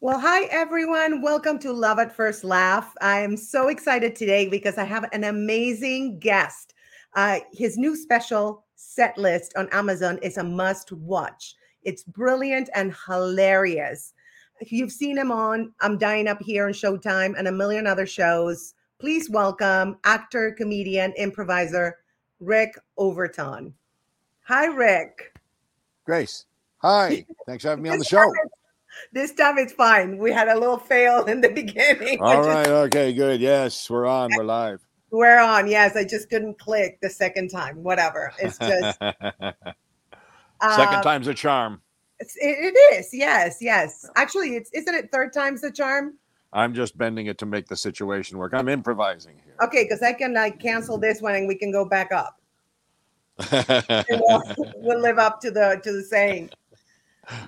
Well, hi everyone. Welcome to Love at First Laugh. I am so excited today because I have an amazing guest. Uh, his new special set list on Amazon is a must watch. It's brilliant and hilarious. You've seen him on I'm Dying Up Here on Showtime and a million other shows. Please welcome actor, comedian, improviser Rick Overton. Hi, Rick. Grace. Hi. Thanks for having me on the show. This time it's fine. We had a little fail in the beginning. All right. Okay. Good. Yes, we're on. We're live. We're on. Yes, I just couldn't click the second time. Whatever. It's just Second uh, time's a charm. It, it is. Yes. Yes. Actually, it's isn't it third time's a charm? I'm just bending it to make the situation work. I'm improvising here. Okay, because I can like cancel this one and we can go back up. We'll, we'll live up to the to the saying.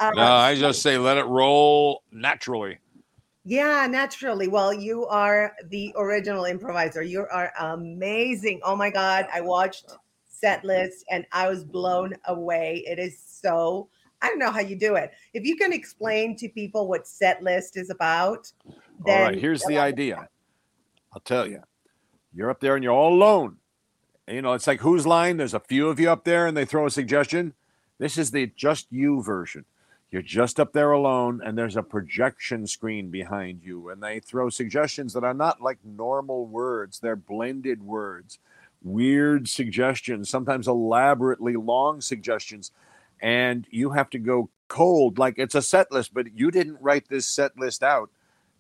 Uh, no, I just say let it roll naturally. Yeah, naturally. Well, you are the original improviser. You are amazing. Oh my God. I watched set list and I was blown away. It is so, I don't know how you do it. If you can explain to people what set list is about, All then right. Here's the idea. I'll tell you. You're up there and you're all alone. And, you know, it's like whose line? There's a few of you up there and they throw a suggestion. This is the just you version. You're just up there alone, and there's a projection screen behind you, and they throw suggestions that are not like normal words, they're blended words, weird suggestions, sometimes elaborately long suggestions. And you have to go cold, like it's a set list, but you didn't write this set list out.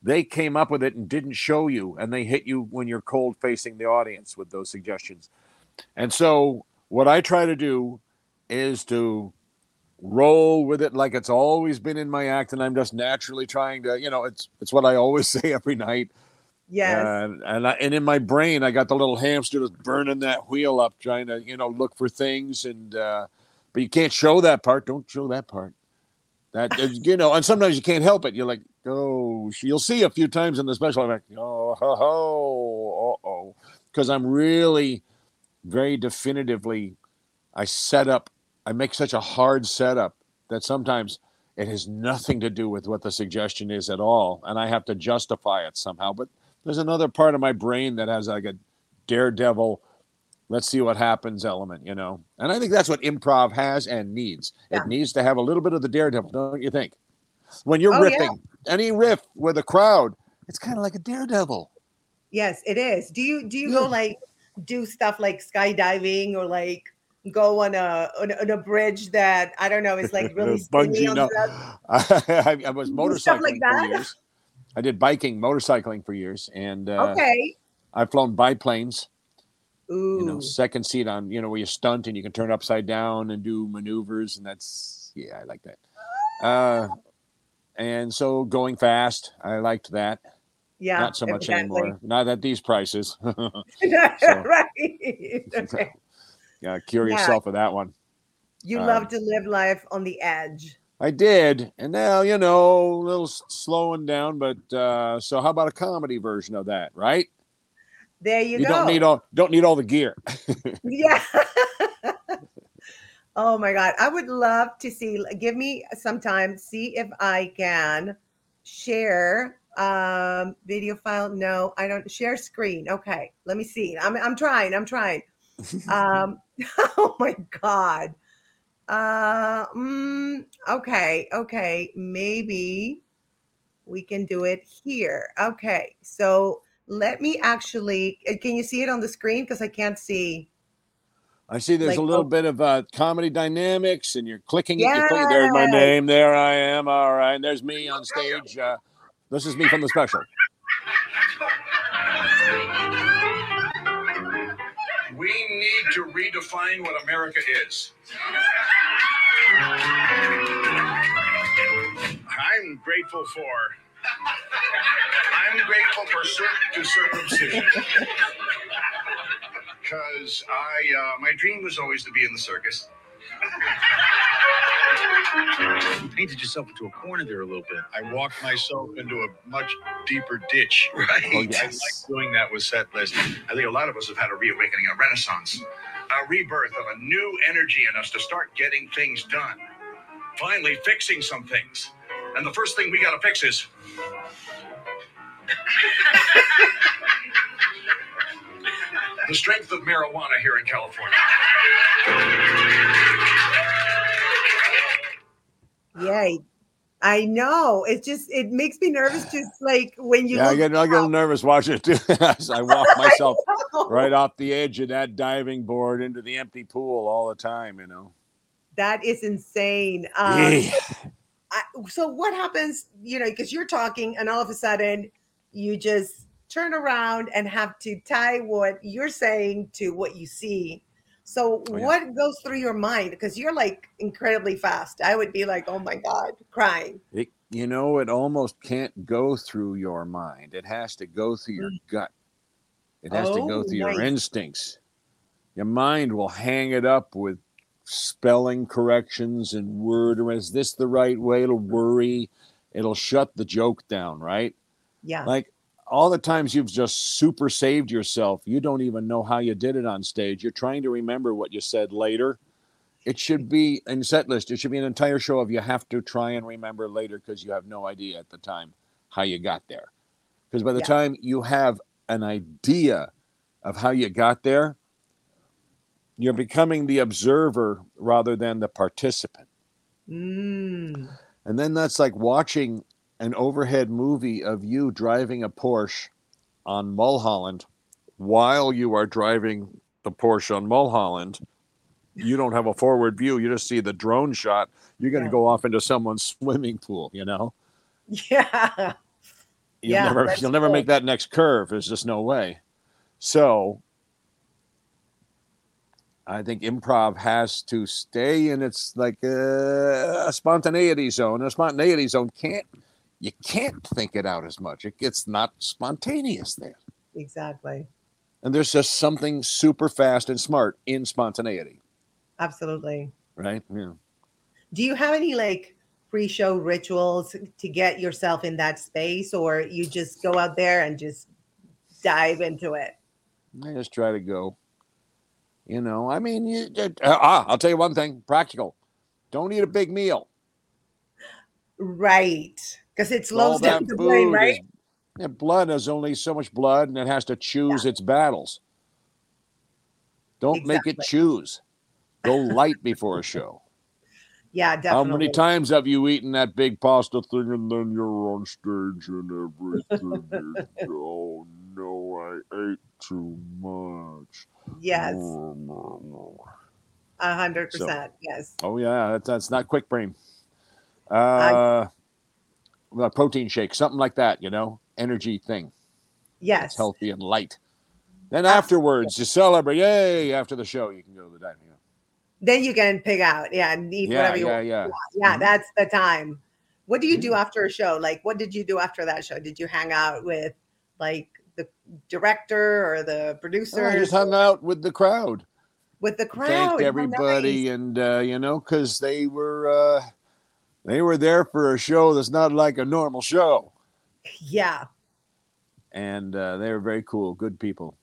They came up with it and didn't show you, and they hit you when you're cold facing the audience with those suggestions. And so, what I try to do is to roll with it like it's always been in my act and i'm just naturally trying to you know it's it's what i always say every night yes. and and, I, and in my brain i got the little hamster just burning that wheel up trying to you know look for things and uh but you can't show that part don't show that part that you know and sometimes you can't help it you're like oh you'll see a few times in the special i'm like oh ho, ho, uh-oh because i'm really very definitively i set up I make such a hard setup that sometimes it has nothing to do with what the suggestion is at all, and I have to justify it somehow. But there's another part of my brain that has like a daredevil, let's see what happens element, you know. And I think that's what improv has and needs. Yeah. It needs to have a little bit of the daredevil, don't you think? When you're Oh, yeah. any riff with a crowd, it's kind of like a daredevil. Yes, it is. Do you do you go like do stuff like skydiving or like go on a on a, on a bridge that I don't know is like really Bungee, no. I, I was motorcycling like for years. I did biking, motorcycling for years, and uh, Okay. I've flown biplanes. Ooh. You know, second seat on, you know, where you stunt and you can turn upside down and do maneuvers, and that's yeah, I like that. Uh, and so going fast, I liked that. yeah. Not so much evidently. anymore. Not at these prices. right. Yeah, cure Yeah. yourself with that one. You Um, love to live life on the edge. I did, and now you know a little slowing down. But uh, so, how about a comedy version of that? Right? There you, You go. don't need all don't need all the gear. Yeah. oh my God. I would love to see, give me some time, see if I can share um video file. No, I don't share screen. Okay. Let me see. I'm I'm trying. I'm trying. Um oh my God. Uh mm, okay, okay. Maybe we can do it here. Okay. So let me actually uh, can you see it on the screen? Because I can't see. I see there's Like, a little oh. bit of uh, comedy dynamics, and you're clicking it. You're clicking. There's my name. There I am. All right. And there's me on stage. Uh, this is me from the special. We need to redefine what America is. I'm grateful for. I'm grateful for cir- circumcision. Because I, uh, my dream was always to be in the circus. You painted yourself into a corner there a little bit. I walked myself into a much deeper ditch. Right. Oh, I like doing that with set list. I think a lot of us have had a reawakening, a renaissance, a rebirth of a new energy in us to start getting things done. Finally, fixing some things. And the first thing we got to fix is. the strength of marijuana here in California. Yay. I know. It's just it makes me nervous just like when you Yeah, I get, I get a little nervous watching it too. as I walk myself down. right off the edge of that diving board into the empty pool all the time, you know. That is insane. Um, Yeah. I, so what happens, you know, because you're talking and all of a sudden you just turn around and have to tie what you're saying to what you see. So Oh, yeah. what goes through your mind? Because you're like incredibly fast. I would be like, oh my God, crying. It, you know, it almost can't go through your mind. It has to go through your mm. gut. It has to go Oh, through your instincts. Your mind will hang it up with spelling corrections and word. Or is this the right way? It'll worry. It'll shut the joke down, right? Yeah. Like all the times you've just super saved yourself, you don't even know how you did it on stage. You're trying to remember what you said later. It should be in set list. It should be an entire show of you have to try and remember later because you have no idea at the time how you got there. Because by the Yeah. time you have an idea of how you got there, you're becoming the observer rather than the participant. Mm. And then that's like watching an overhead movie of you driving a Porsche on Mulholland while you are driving the Porsche on Mulholland. You don't have a forward view. You just see the drone shot. You're going to Yeah. go off into someone's swimming pool, you know? Yeah. You'll Yeah, never you'll never cool. make that next curve. There's just no way. So I think improv has to stay in its like uh, a spontaneity zone. A spontaneity zone can't you can't think it out as much. It, it's not spontaneous there. Exactly. And there's just something super fast and smart in spontaneity, Absolutely. right? Yeah. Do you have any like pre-show rituals to get yourself in that space, or you just go out there and just dive into it? I just try to go. You know, I mean, you, uh, ah, I'll tell you one thing: practical. Don't eat a big meal. Right. Because it slows down the brain, right? is- yeah, blood has only so much blood, and it has to choose its battles. Don't make it choose. Go light before a show. Yeah, definitely. How many times have you eaten that big pasta thing, and then you're on stage and everything? is, oh no, I ate too much. Yes, a hundred percent. Yes. Oh yeah, that's, that's not quick brain. Uh, well, protein shake, something like that. You know, energy thing. Yes. It's healthy and light. Then afterwards, you celebrate. Yay! After the show, you can go to the dining room. Then you can pick out, yeah, and eat Yeah, whatever you yeah, want. yeah. Yeah, Mhm. that's the time. What do you do after a show? Like, what did you do after that show? Did you hang out with like the director or the So producer? I just hung out with the crowd, with the crowd. thanked everybody, nice. and uh, you know, because they were uh, they were there for a show that's not like a normal show, Yeah, and uh, they were very cool, good people.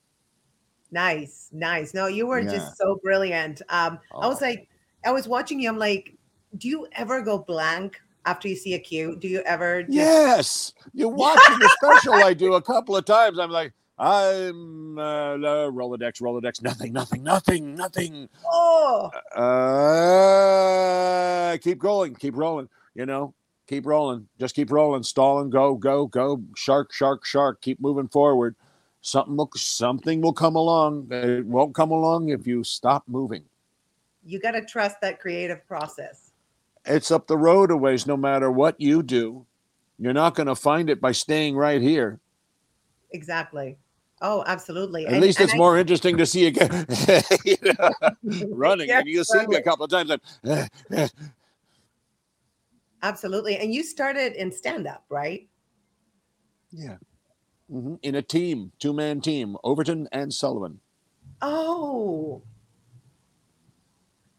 nice, nice. No, you were Yeah. just so brilliant. Um, I was Oh. like, I was watching you. I'm like, do you ever go blank after you see a cue? Do you ever? Just, Yes, you're watching the special. I do a couple of times. I'm like, I'm uh, uh, Rolodex, Rolodex, nothing, nothing, nothing, nothing. Oh, Uh, keep going, keep rolling. You know, keep rolling. Just keep rolling. Stalling. Go, go, go. Shark, shark, shark. Keep moving forward. Something will, something will come along. It won't come along if you stop moving. you got to trust that creative process. It's up the road a ways. No matter what you do, you're not going to find it by staying right here. Exactly. Oh, absolutely. At And- least it's I- more interesting to see you get you know, running. Yeah, and you see me a couple of times. Like, Absolutely. And you started in stand up, right? yeah. hmm In a team, two man team, Overton and Sullivan. Oh.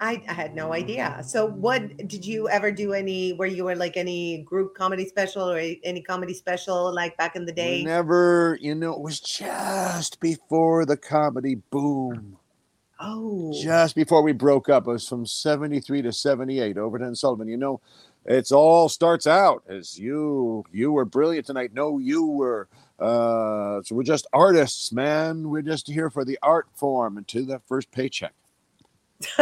I, I had no idea. So, what did you ever do? Any where you were like any group comedy special or any comedy special like back in the day? Never, you know, it was just before the comedy boom. Oh, Just before we broke up. It was from 73 to 78, Overton and Sullivan. You know, it's all starts out as you you were brilliant tonight. No, you were uh so we're just artists, man. We're just here for the art form until that first paycheck.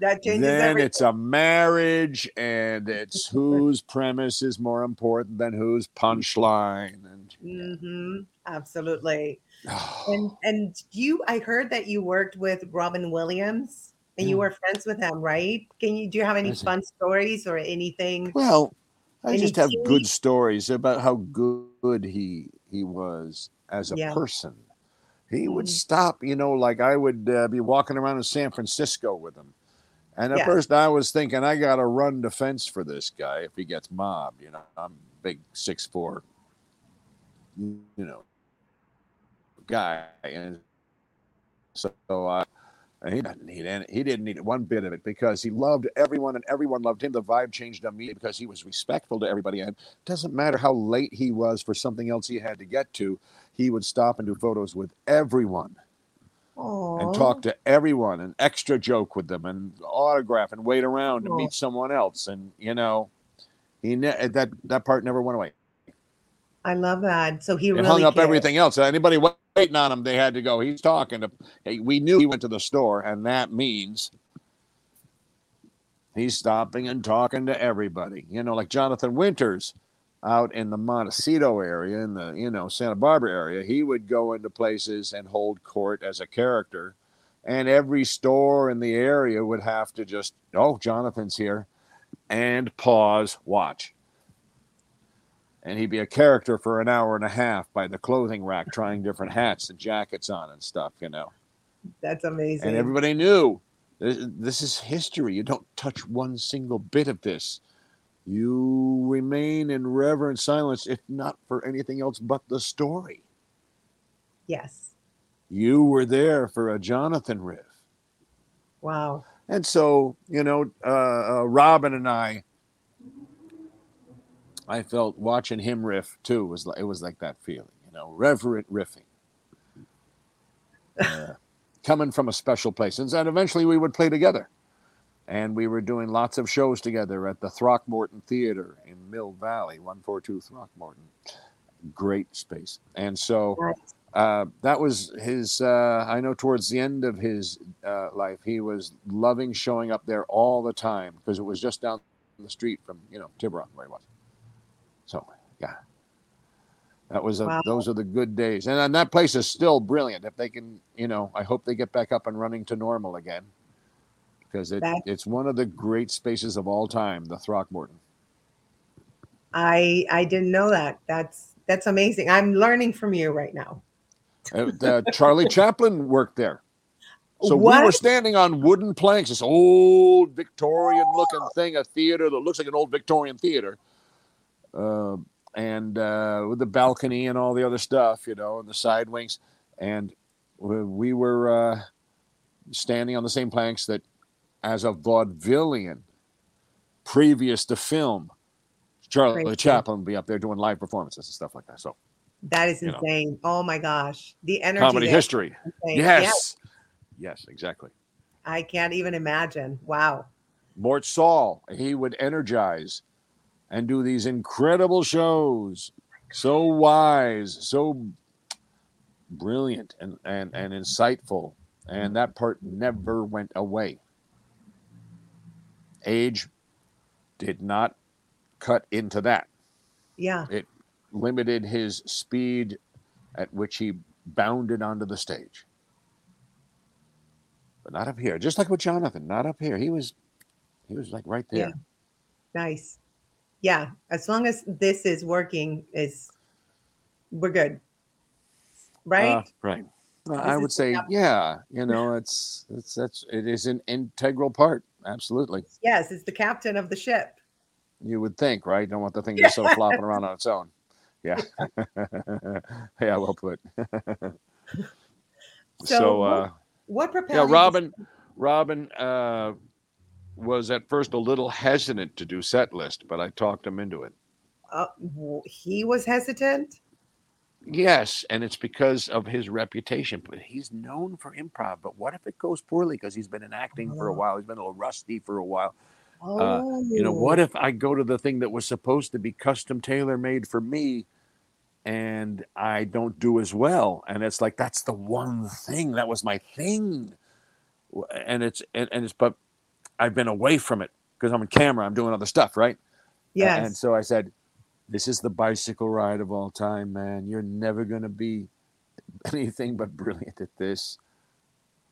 that changes then everything. it's a marriage and it's whose premise is more important than whose punchline and hmm Absolutely. And and you, I heard that you worked with Robin Williams and you were friends with him, right? Can you do you have any it- fun stories or anything? well i Any just have TV good stories about how good he he was as a Yeah. person he would Mhm. stop you know like i would uh, be walking around in san francisco with him and at Yeah. first i was thinking i gotta run defense for this guy if he gets mobbed you know i'm big six four you know guy and so uh, he didn't need any, he didn't need one bit of it because he loved everyone and everyone loved him. The vibe changed immediately because he was respectful to everybody. And it doesn't matter how late he was for something else he had to get to, he would stop and do photos with everyone and talk to everyone and extra joke with them and autograph and wait around to meet someone else. And you know, he ne- eh, that that part never went away. I love that. So he really hung up cared. everything else. Anybody waiting on him, they had to go. He's talking to. hey, We knew he went to the store, and that means he's stopping and talking to everybody. You know, like Jonathan Winters out in the Montecito area, in the you know Santa Barbara area, he would go into places and hold court as a character, and every store in the area would have to just, oh, Jonathan's here, and pause, watch. And he'd be a character for an hour and a half by the clothing rack trying different hats and jackets on and stuff you know? That's amazing. and everybody knew this, this is history. You don't touch one single bit of this you remain in reverent silence if not for anything else but the story yes. you were there for a jonathan riff Wow. And so, you know, uh, uh, Robin and I, I felt watching him riff too was like it was like that feeling, you know, reverent riffing, uh, coming from a special place. And eventually we would play together, and we were doing lots of shows together at the Throckmorton Theater in Mill Valley, one four two Throckmorton, great space. And so uh, that was his. Uh, I know towards the end of his uh, life, he was loving showing up there all the time because it was just down the street from you know Tiburon where he was. So yeah, that was a, Wow. those are the good days, and, and that place is still brilliant. If they can, you know, I hope they get back up and running to normal again because it, it's one of the great spaces of all time, the Throckmorton. I I didn't know that. That's that's amazing. I'm learning from you right now. Uh, the Charlie Chaplin worked there. So we were standing on wooden planks, this old Victorian looking thing, a theater that looks like an old Victorian theater. Uh, and uh, with the balcony and all the other stuff, you know, and the side wings. And we we were uh, standing on the same planks that, as a vaudevillian, previous to film, Charlie Crazy. Chaplin would be up there doing live performances and stuff like that. So, That is You know. insane. Oh my gosh. The energy. comedy history. insane. Yes. Yes, exactly. I can't even imagine. Wow. Mort Sahl, he would energize and do these incredible shows. So wise, so brilliant and, and, and insightful. And that part never went away. Age did not cut into that. Yeah. It limited his speed at which he bounded onto the stage. But not up here. Just like with Jonathan, not up here. He was he was like right there. Yeah. Nice. Yeah. As long as this is working, is we're good. Right? Uh, right. Well, I would say, yeah. You know, it's it's that's it is an integral part. Absolutely. yes, it's the captain of the ship. You would think, right? You Don't want the thing just sort of flopping around on its own. Yeah. yeah. Well put. So so, what- uh, What propelled Yeah, to- Robin. Robin uh, was at first a little hesitant to do set list, but I talked him into it. Uh, he was hesitant. Yes, and it's because of his reputation. But he's known for improv. But what if it goes poorly because he's been in acting for a Oh. while? He's been a little rusty for a while. Oh, Uh, You know, what if I go to the thing that was supposed to be custom tailor made for me, and I don't do as well? And it's like that's the one thing that was my thing, and it's and, and it's but I've been away from it because I'm in camera. I'm doing other stuff, right? Yes. And so I said, This is the bicycle ride of all time, man. You're never going to be anything but brilliant at this.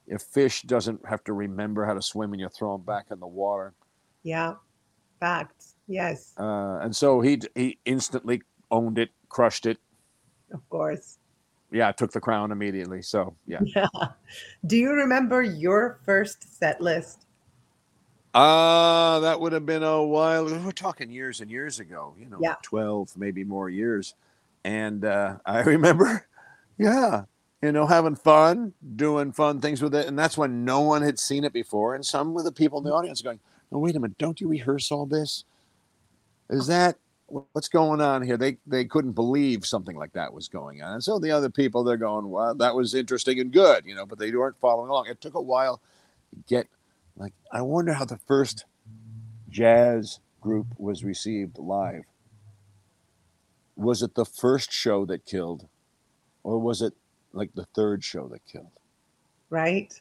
If fish doesn't have to remember how to swim and you throw him back in the water. yeah. Facts. Yes. Uh, and so he he instantly owned it, crushed it. Of course. Yeah, I took the crown immediately. So yeah. Yeah. Do you remember your first set list? Uh, that would have been a while. We're talking years and years ago, you know, Yeah. 12, maybe more years. And uh, I remember, yeah, you know, having fun, doing fun things with it. And that's when no one had seen it before. And some of the people in the audience going, oh, wait a minute, don't you rehearse all this? Is that what's going on here? They they couldn't believe something like that was going on. And so the other people, they're going, well, that was interesting and good, you know, but they weren't following along. It took a while to get like I wonder how the first jazz group was received live. Was it the first show that killed, or was it like the third show that killed? Right.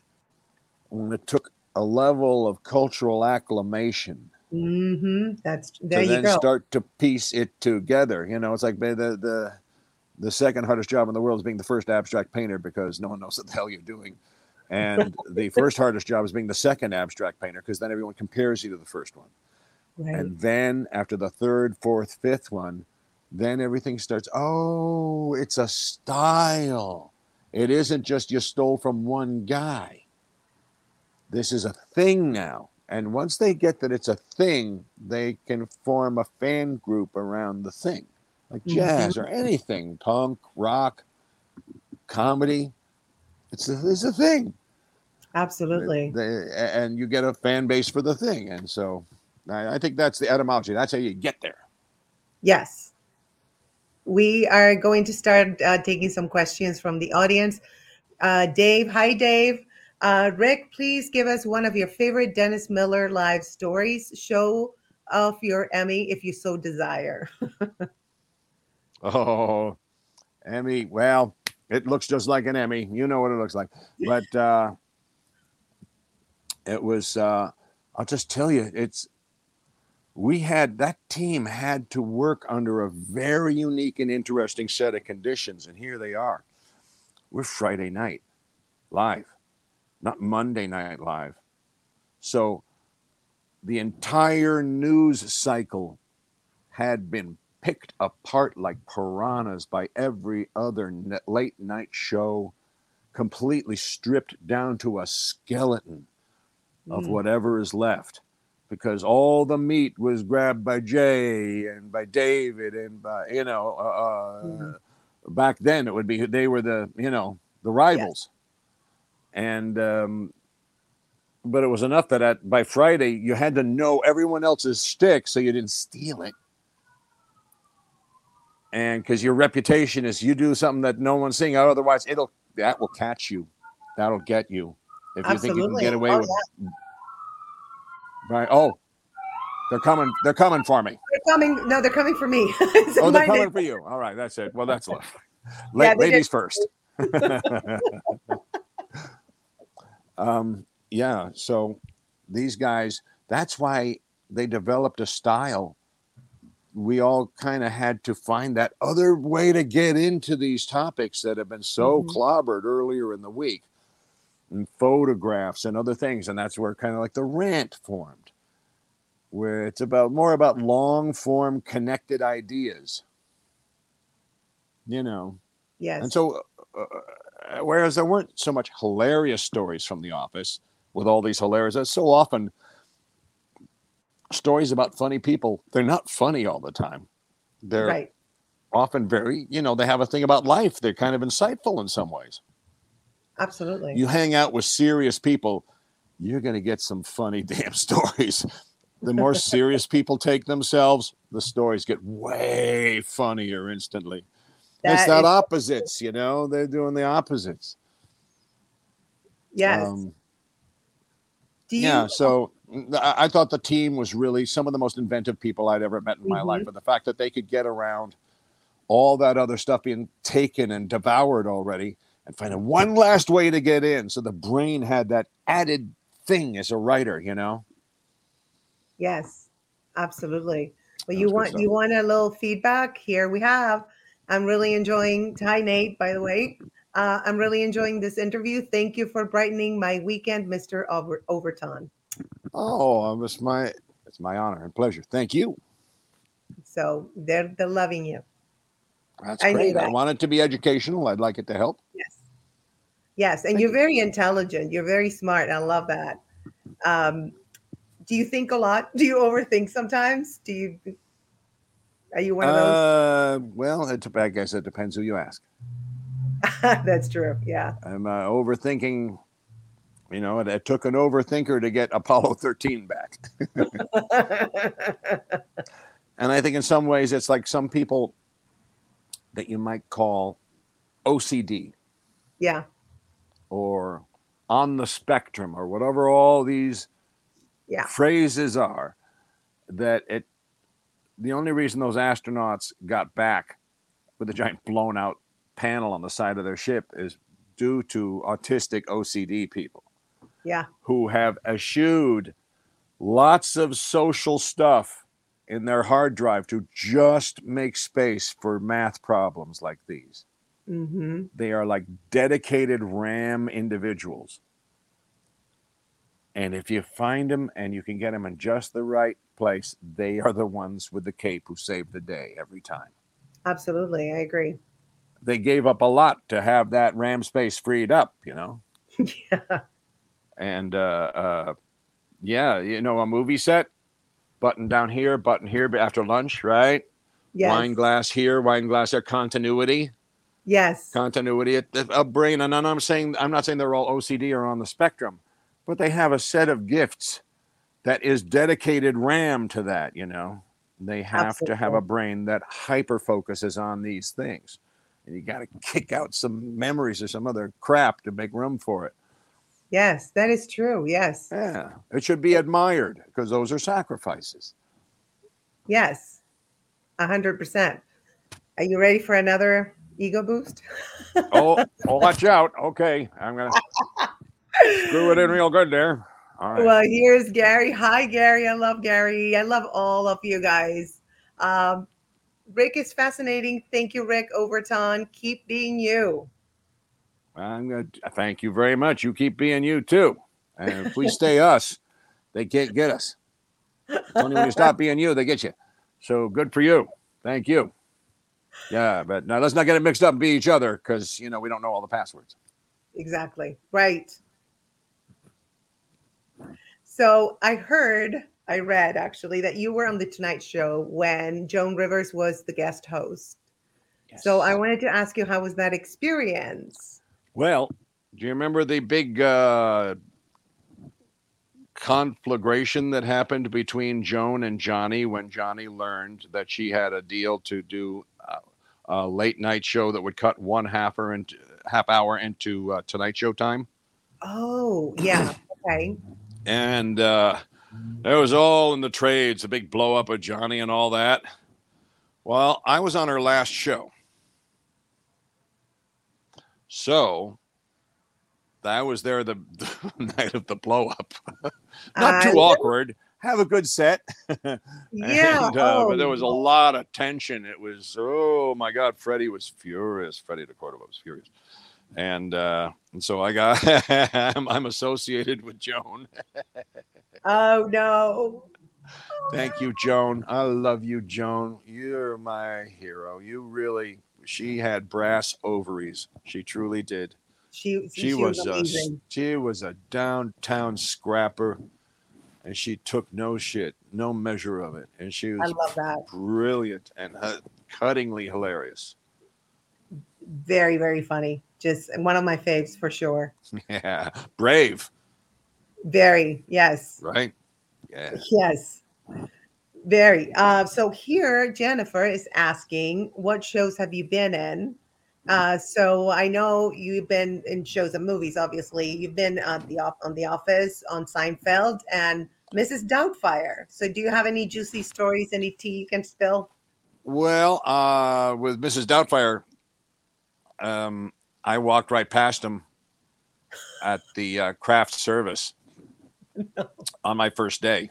When it took a level of cultural acclamation Mm-hmm. That's there to you then go. start to piece it together. You know, it's like the the the second hardest job in the world is being the first abstract painter because no one knows what the hell you're doing. And the first hardest job is being the second abstract painter because then everyone compares you to the first one. right. And then after the third, fourth, fifth one, then everything starts. Oh, it's a style. It isn't just you stole from one guy. This is a thing now. And once they get that it's a thing, they can form a fan group around the thing, like Mhm. jazz or anything, punk, rock, comedy. It's a, it's a thing. Absolutely. They- and you get a fan base for the thing. And so I, I think that's the etymology. That's how you get there. Yes. We are going to start uh, taking some questions from the audience. Uh, Dave, hi, Dave. Uh, Rick, please give us one of your favorite Dennis Miller live stories. Show off your Emmy if you so desire. Oh, Emmy. Well, it looks just like an Emmy. You know what it looks like. But uh, it was, uh, I'll just tell you, it's, we had, that team had to work under a very unique and interesting set of conditions. And here they are. We're Friday night live, not Monday night live. So the entire news cycle had been picked apart like piranhas by every other late night show, completely stripped down to a skeleton of Mm. whatever is left. Because all the meat was grabbed by Jay and by David and by, you know, uh, uh, Mhm. back then it would be, they were the, you know, the rivals. And, um, but it was enough that at, by Friday you had to know everyone else's stick so you didn't steal it and because your reputation is you do something that no one's seeing otherwise it'll that will catch you. That'll get you. If you think you can get away Oh, with right. Oh they're coming they're coming for me. They're coming. No, they're coming for me. Oh they're coming for you. All right that's it. Well that's love. La- Yeah, ladies first. Um yeah so these guys that's why they developed a style we all kind of had to find that other way to get into these topics that have been so Mhm. clobbered earlier in the week and photographs and other things and that's where kind of like the rant formed where it's about more about long form connected ideas you know yes. and so uh, uh, whereas there weren't so much hilarious stories from the office with all these hilarious so often stories about funny people they're not funny all the time they're right. often very you know they have a thing about life they're kind of insightful in some ways Absolutely. You hang out with serious people, you're going to get some funny damn stories. The more serious people take themselves, the stories get way funnier instantly. it's That that is- opposites, you know. They're doing the opposites. yes. Um, Do you? yeah. So I, thought the team was really some of the most inventive people I'd ever met in my Mhm. life, and the fact that they could get around all that other stuff being taken and devoured already, and find one last way to get in. So the brain had that added thing as a writer, you know. Yes, absolutely. Well, That you want you want a little feedback? Here we have. I'm really enjoying. Hi, Nate. By the way, uh, I'm really enjoying this interview. Thank you for brightening my weekend, Mister Over- Overton. Oh, it's my it's my honor and pleasure. Thank you. So they're they're loving you. That's I great. I want it to be educational. I'd like it to help. Yes, yes, and Thank you're you. very intelligent. You're very smart. I love that. Um, do you think a lot? Do you overthink sometimes? Do you? Are you one of those? Uh, well, it, I guess it depends who you ask. That's true. Yeah. I'm uh, overthinking. You know, it, it took an overthinker to get Apollo 13 back. And I think in some ways it's like some people that you might call OCD yeah. or on the spectrum or whatever all these Yeah. phrases are that it the only reason those astronauts got back with a giant blown out panel on the side of their ship is due to autistic OCD people Yeah. who have eschewed lots of social stuff in their hard drive to just make space for math problems like these. Mm-hmm. They are like dedicated RAM individuals. And if you find them and you can get them in just the right place, they are the ones with the cape who save the day every time. Absolutely. I agree. They gave up a lot to have that RAM space freed up, you know? yeah. And uh, uh, yeah, you know, a movie set, button down here, button here but after lunch, right? Yes. Wine glass here, wine glass there. Continuity, Yes. continuity. A, a brain, and I'm saying I'm not saying they're all OCD or on the spectrum, but they have a set of gifts that is dedicated RAM to that. You know, they have to have a brain that hyper focuses on these things, and you got to kick out some memories or some other crap to make room for it. Yes. That is true. Yes. Yeah, it should be admired because those are sacrifices. Yes. A hundred percent. Are you ready for another ego boost? Oh, oh, watch out. Okay, I'm gonna screw it in real good there. All right. Well, here's Gary. Hi, Gary. I love Gary. I love all of you guys. Um, Rick is fascinating. Thank you, Rick Overton. Keep being you. I'm gonna thank you very much. You keep being you too, and if we stay us, they can't get us. Only when you stop being you, they get you. So good for you. Thank you. Yeah, but now let's not get it mixed up and be each other because you know we don't know all the passwords. Exactly. Right. So I heard, I read actually that you were on the Tonight Show when Joan Rivers was the guest host. So I wanted to ask you, how was that experience? Well, do you remember the big uh, conflagration that happened between Joan and Johnny when Johnny learned that she had a deal to do uh, a late night show that would cut one half hour into half hour into uh, Tonight Show time, Oh, yeah. Okay. and uh, it was all in the trades, a big blow up of Johnny and all that. Well, I was on her last show. So I was there the, the night of the blow up. Not too I- awkward. Have a good set. Yeah. And, uh, but there oh, was a lot of tension. It was, oh my God, Freddie was furious. Freddie DeCordova was furious. And, uh, and so I got, I'm, I'm associated with Joan. Oh no. Thank you, Joan. I love you, Joan. You're my hero. You really, she had brass ovaries. She truly did. She She, was, a, she was a downtown scrapper, and she took no shit, no measure of it, and she I was love that. brilliant and cuttingly hilarious. Very, very funny. just one of my faves for sure. Yeah. Brave, Very, yes, right? Yeah. yes, very. Uh, so here, Jennifer is asking, what shows have you been in? Uh, so I know you've been in shows and movies. Obviously, you've been on the Off- on The Office, on Seinfeld, and Mrs. Doubtfire. So, do you have any juicy stories, any tea you can spill? Well, uh, with Mrs. Doubtfire, um, I walked right past him at the uh, craft service on my first day.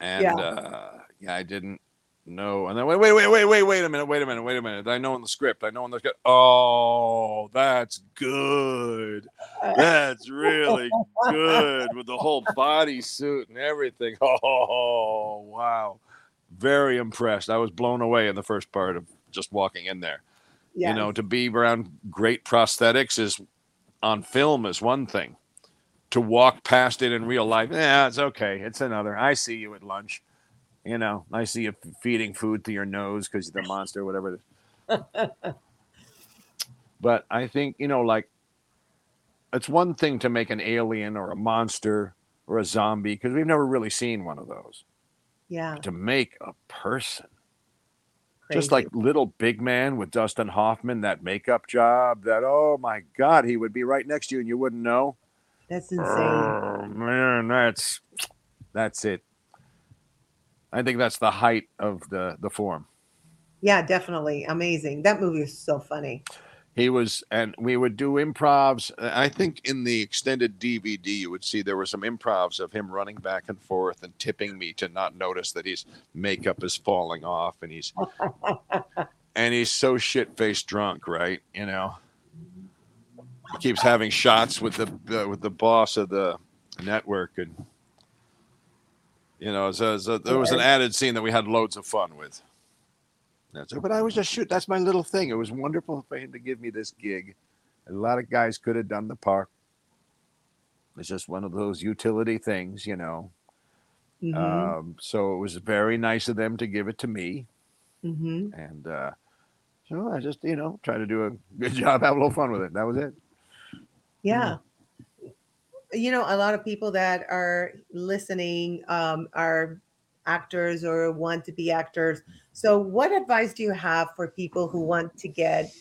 And Yeah. uh, yeah, I didn't know. And then wait, wait, wait, wait, wait, wait a minute, wait a minute, wait a minute. I know in the script. I know in the script. Oh, that's good. That's really good with the whole bodysuit and everything. Oh, wow. Very impressed. I was blown away in the first part of just walking in there. Yeah, You know, to be around great prosthetics is on film is one thing. To walk past it in real life, yeah, it's okay. It's another. I see you at lunch. You know, I see you feeding food to your nose because you're the monster, whatever it is. but I think, you know, like it's one thing to make an alien or a monster or a zombie because we've never really seen one of those. yeah, To make a person crazy. just like little big man with Dustin Hoffman, that makeup job, that oh my god, he would be right next to you and you wouldn't know. That's insane. Oh man, that's that's it. I think that's the height of the the form. Yeah, definitely amazing. That movie is so funny. He was, and we would do improvs. I think in the extended DVD, you would see there were some improvs of him running back and forth and tipping me to not notice that his makeup is falling off, and he's and he's so shit faced drunk, right? You know, keeps having shots with the uh, with the boss of the network, and you know, so, so there was an added scene that we had loads of fun with. That's it. But I was just shoot. That's my little thing. It was wonderful for him to give me this gig. A lot of guys could have done the part. It's just one of those utility things, you know. Mhm, Um, so it was very nice of them to give it to me. mhm. And uh, so I just, you know, try to do a good job, have a little fun with it. That was it. Yeah. You know, a lot of people that are listening um, are actors or want to be actors. So, what advice do you have for people who want to get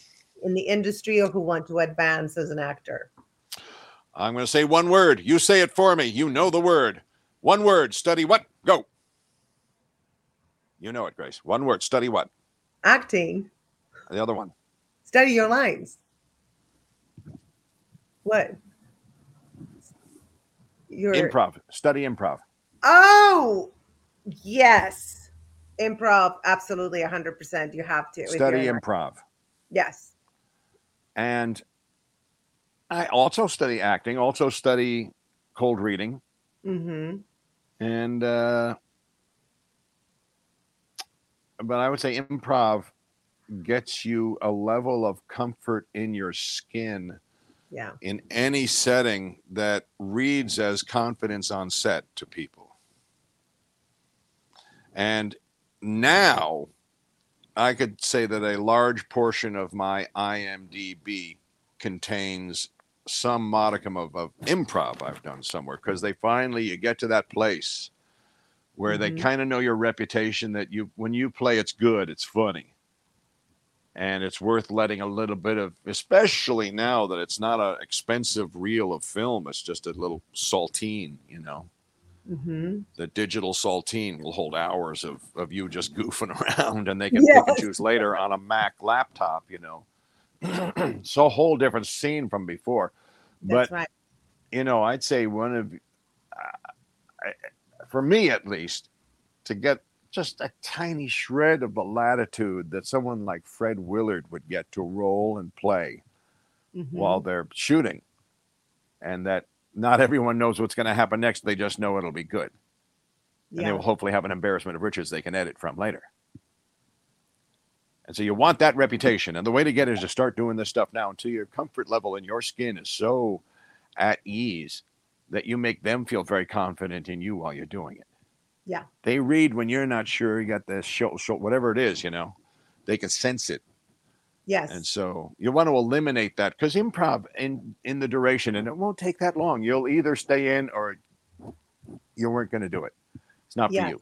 in the industry or who want to advance as an actor? I'm going to say one word. You say it for me. You know the word. One word. Study what? Go. You know it, Grace. One word. Study what? Acting, The other one. study your lines. What? Your Improv. Study improv. Oh, yes. Improv, absolutely 100%. You have to. Study improv. Yes. And I also study acting, also study cold reading. Mm-hmm. And, uh, but I would say improv gets you a level of comfort in your skin Yeah. in any setting that reads as confidence on set to people. And now I could say that a large portion of my IMDb contains some modicum of, of improv I've done somewhere because they finally you get to that place where they Mhm. kind of know your reputation that you when you play it's good, it's funny. And it's worth letting a little bit of especially now that it's not an expensive reel of film, it's just a little saltine, you know Mm-hmm. the digital saltine will hold hours of, of you just goofing around and they can pick and choose later on a Mac laptop, you know. it's a whole different scene from before. That's But, right. you know, I'd say one of, uh, I, for me at least, to get just a tiny shred of the latitude that someone like Fred Willard would get to roll and play Mhm. while they're shooting, and that not everyone knows what's going to happen next. They just know it'll be good and they will hopefully have an embarrassment of riches they can edit from later. And so you want that reputation, and the way to get it is to start doing this stuff now until your comfort level and your skin is so at ease that you make them feel very confident in you while you're doing it. Yeah. They read when you're not sure. You got the show, show whatever it is, you know. They can sense it. Yes. And so you want to eliminate that because improv in in the duration, and it won't take that long. You'll either stay in or you weren't going to do it. It's not Yes, for you.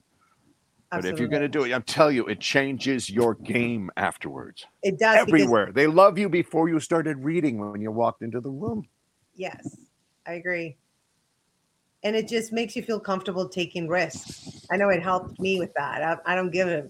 But if you're going to do it, I'm telling you, it changes your game afterwards. it does because- Everywhere. They love you before you started reading when you walked into the room. Yes, I agree. And it just makes you feel comfortable taking risks. I know it helped me with that. I, I don't give a,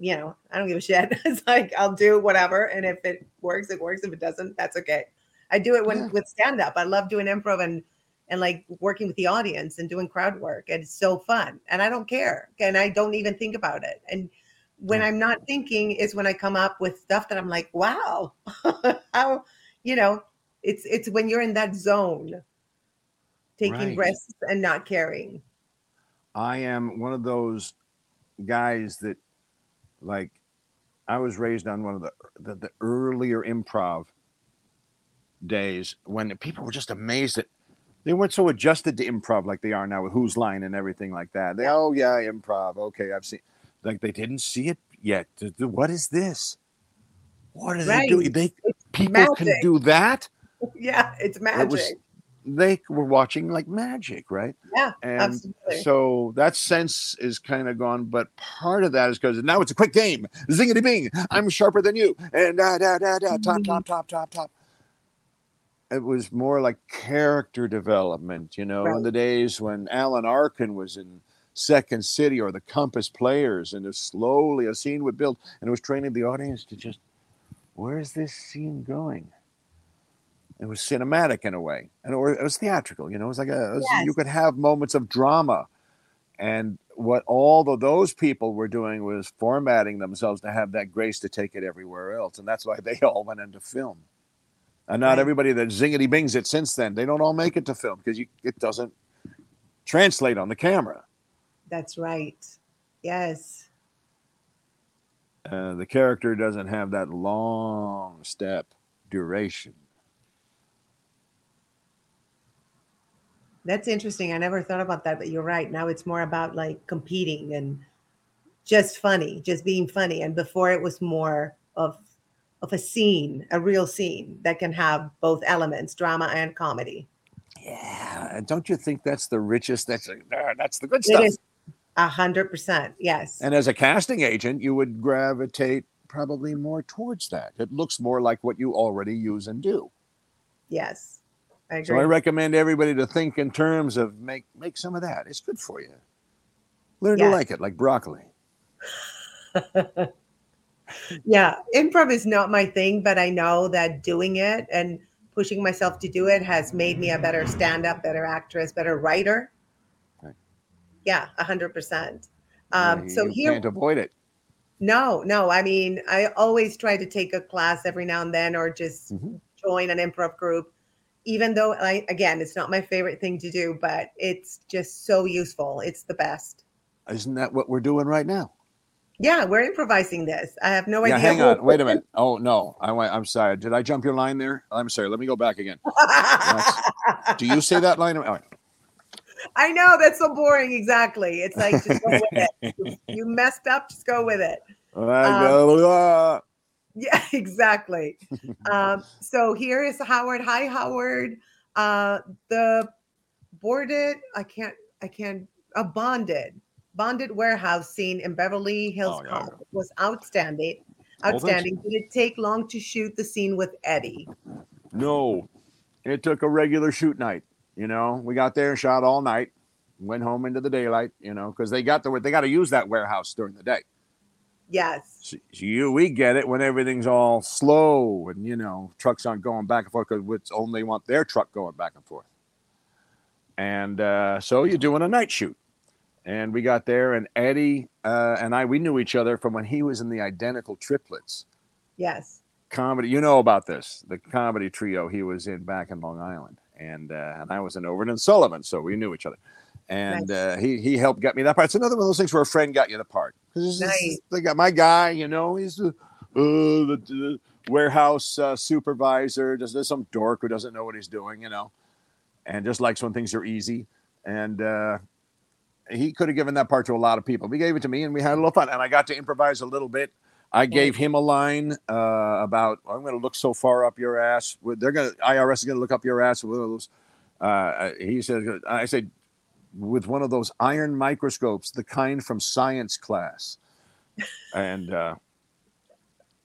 you know, I don't give a shit. It's like I'll do whatever, and if it works, it works. If it doesn't, that's okay. I do it when Yeah. with stand up. I love doing improv and and like working with the audience and doing crowd work. It's so fun, and I don't care, and I don't even think about it. And when. I'm not thinking is when I come up with stuff that I'm like, wow, how, you know, it's it's when you're in that zone taking Right. risks and not caring I am one of those guys that, like, I was raised on one of the the, the earlier improv days when people were just amazed that they weren't so adjusted to improv like they are now with Whose Line and everything like that. They, oh yeah, improv. Okay, I've seen. Like they didn't see it yet. What is this? What are they doing? Right. They It's people can do that. yeah it's It magic was they were watching like magic, right? yeah And absolutely so that sense is kind of gone, but part of that is because now it's a quick game. Zingity bing, I'm sharper than you. And da da da da top Mhm. top top top top. It was more like character development, you know, in the days when Alan Arkin was in Second City or the Compass Players, and it slowly a scene would build, and it was training the audience to just, where's this scene going? It was cinematic in a way, and or it was theatrical. You know, it was like a was- you could have moments of drama, and what all of those people were doing was formatting themselves to have that grace to take it everywhere else, and that's why they all went into film. And not Right. everybody that zingity bings it since then, they don't all make it to film because it doesn't translate on the camera. that's right yes Uh, the character doesn't have that long step duration. That's interesting i never thought about that but you're right now it's more about like competing and just funny just being funny and before it was more of of a scene a real scene that can have both elements drama and comedy Yeah, don't you think that's the richest? That's uh, that's the good stuff. is a hundred percent yes And as a casting agent, you would gravitate probably more towards that. It looks more like what you already use and do. yes i agree So I recommend everybody to think in terms of make make some of that. It's good for you. Learn to like it, like broccoli. yeah improv is not my thing but i know that doing it and pushing myself to do it has made me a better stand-up better actress better writer Right. yeah a hundred percent um You- so you here can't avoid it. no no i mean i always try to take a class every now and then or just Mhm. join an improv group even though i again it's not my favorite thing to do but it's just so useful it's the best Isn't that what we're doing right now? yeah we're improvising this i have no yeah, idea hang on. Wait a minute. Oh no, I went, I'm sorry. Did I jump your line there? I'm sorry. Let me go back again. Do you say that line? Right. I know that's so boring. Exactly. It's like just go with it. You- messed up. Just go with it. Uh, Yeah, exactly. um, so here is Howard. Hi, Howard. Uh, the boarded. I can't. I can't. A bonded. Bonded warehouse scene in Beverly Hills Oh, yeah. Was outstanding. Outstanding. Did it take long to shoot the scene with Eddie? No, it took a regular shoot night. You know, we got there and shot all night, went home into the daylight. You know, because they got the they got to use that warehouse during the day. Yes. So, you, we get it when everything's all slow and you know trucks aren't going back and forth because it's only want their truck going back and forth. And uh, so you're doing a night shoot, and we got there, and Eddie uh, and I we knew each other from when he was in the Identical Triplets Yes. comedy. You know about this, the comedy trio he was in back in Long Island, and uh, and I was in Overton and Sullivan, so we knew each other. And uh, he he helped get me that part. It's another one of those things where a friend got you the part. Nice. They got my guy, you know, he's the, uh, the, the warehouse uh, supervisor. Just there's some dork who doesn't know what he's doing, you know, and just likes when things are easy. And uh, he could have given that part to a lot of people. He gave it to me, and we had a little fun. And I got to improvise a little bit. I gave him a line uh, about I'm going to look so far up your ass. They're going to IRS is going to look up your ass with those. Uh, he said, I said, with one of those iron microscopes, the kind from science class, and uh,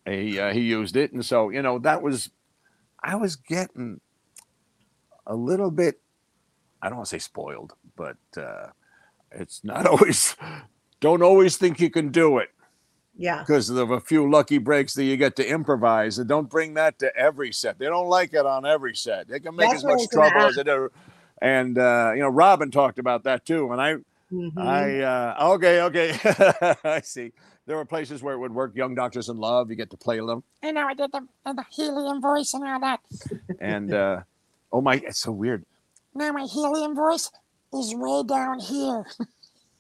he uh, he used it, and so you know that was I was getting a little bit. I don't want to say spoiled, but uh, it's not always. Don't always think you can do it Yeah. because of a few lucky breaks that you get to improvise. And don't bring that to every set. They don't like it on every set. They can make That's as much trouble as they do. And uh, you know, Robin talked about that too. And I, Mhm. I, uh, okay, okay, I see. There were places where it would work. Young Doctors in Love, you get to play them. You know, I did the, the helium voice and all that. And uh, oh my, it's so weird. Now my helium voice is way down here.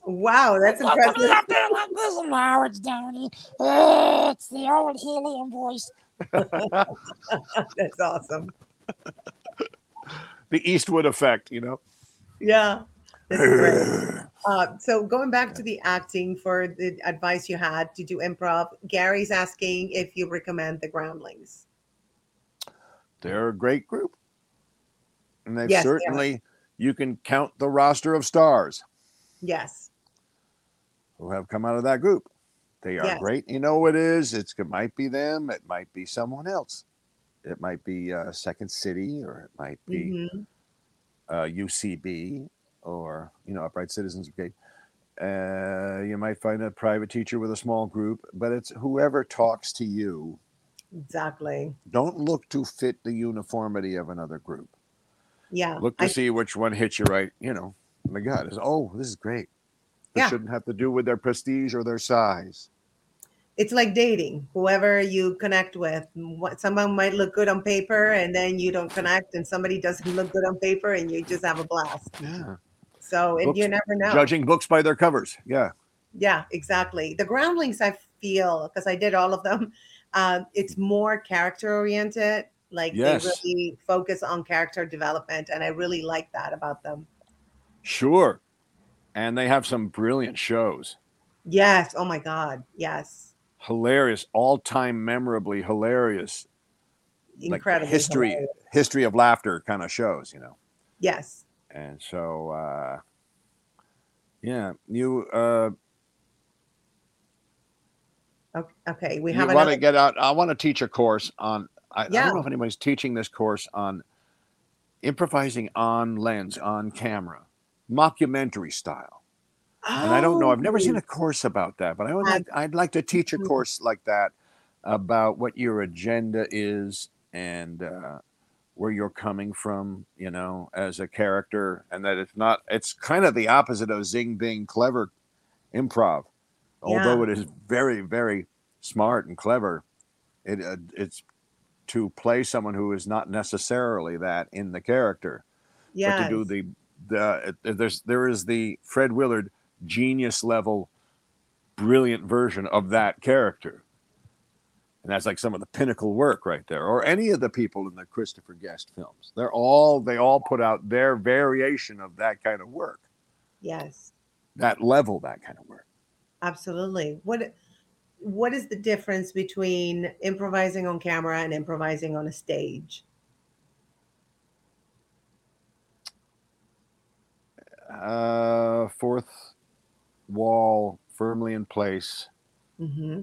Wow, that's I can impressive. up there like this, and now it's down here. It's the old helium voice. That's awesome. The Eastwood effect, you know. Yeah. Uh, so going back to the acting for the advice you had to do improv, Gary's asking if you recommend the Groundlings. They're a great group. And they've Yes, they certainly, you can count the roster of stars. Yes. who have come out of that group. They are Yes. great. You know what it is? It's, it might be them. It might be someone else. It might be uh, Second City, or it might be Mhm. uh, UCB, or you know Upright Citizens Brigade. Uh, you might find a private teacher with a small group, but it's whoever talks to you. Exactly. Don't look to fit the uniformity of another group. Yeah. Look to I- see which one hits you right. You know, oh my God, is oh, this is great. This Yeah. shouldn't have to do with their prestige or their size. It's like dating. Whoever you connect with, what someone might look good on paper and then you don't connect, and somebody doesn't look good on paper and you just have a blast. Yeah. So and you never know. Judging books by their covers. Yeah. Yeah, exactly. The groundlings, I feel, because I did all of them, uh, it's more character oriented. Like Yes. they really focus on character development, and I really like that about them. Sure. And they have some brilliant shows. Yes. Oh my God. Yes. Hilarious, all time memorably hilarious. Incredible. Like history, history of laughter kind of shows, you know. Yes. And so, uh, yeah, you uh, Okay. okay. We you have want to get out. I want to teach a course on. I, I don't know if anybody's teaching this course on improvising on lens, on camera, mockumentary style. And I don't know. I've never seen Oh, a course about that, but I would like, I'd like to teach a Mhm. course like that about what your agenda is and uh, where you're coming from, you know, as a character, and that it's not. It's kind of the opposite of zing bing clever improv, although it is very very smart and clever. It uh, it's to play someone who is not necessarily that in the character Yes. but to do the the uh, there's there is the Fred Willard genius level brilliant version of that character. And that's like some of the pinnacle work right there or any of the people in the Christopher Guest films. They're all they all put out their variation of that kind of work. Yes. That level that kind of work. Absolutely. What What is the difference between improvising on camera and improvising on a stage? Uh fourth wall firmly in place hmm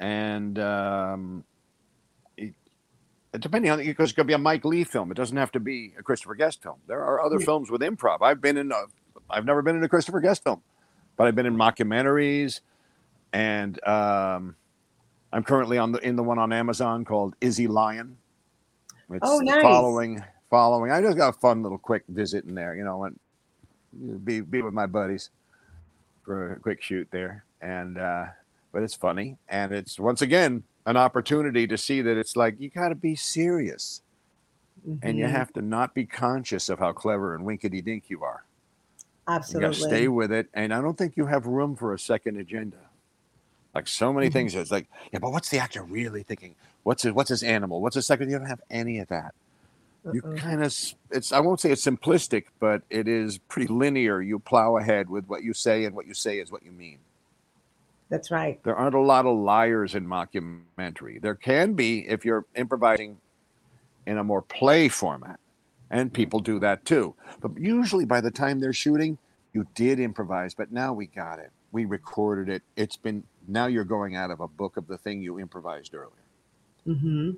and um, it, depending on because it could be a Mike Leigh film. It doesn't have to be a Christopher Guest film. There are other Yeah. films with improv. I've been in. A, I've never been in a Christopher Guest film, but I've been in mockumentaries, and um, I'm currently on the in the one on Amazon called Izzy Lion. It's Oh, nice. Following, following. I just got a fun little quick visit in there. You know, and be be with my buddies for a quick shoot there, and. uh but it's funny and it's once again an opportunity to see that it's like you got to be serious and you Mhm. have to not be conscious of how clever and winkety dink you are. You absolutely to stay with it, and I don't think you have room for a second agenda. Like so many Mhm. things, it's like, yeah, but what's the actor really thinking? What's his, what's his animal? What's his second? You don't have any of that. You Uh-uh. kind of, it's I won't say it's simplistic, but it is pretty linear. You plow ahead with what you say, and what you say is what you mean. That's right. There aren't a lot of liars in mockumentary. There can be if you're improvising in a more play format, and people do that too. But usually by the time they're shooting, you did improvise, but now we got it. We recorded it. It's been now you're going out of a book of the thing you improvised earlier. Mm-hmm.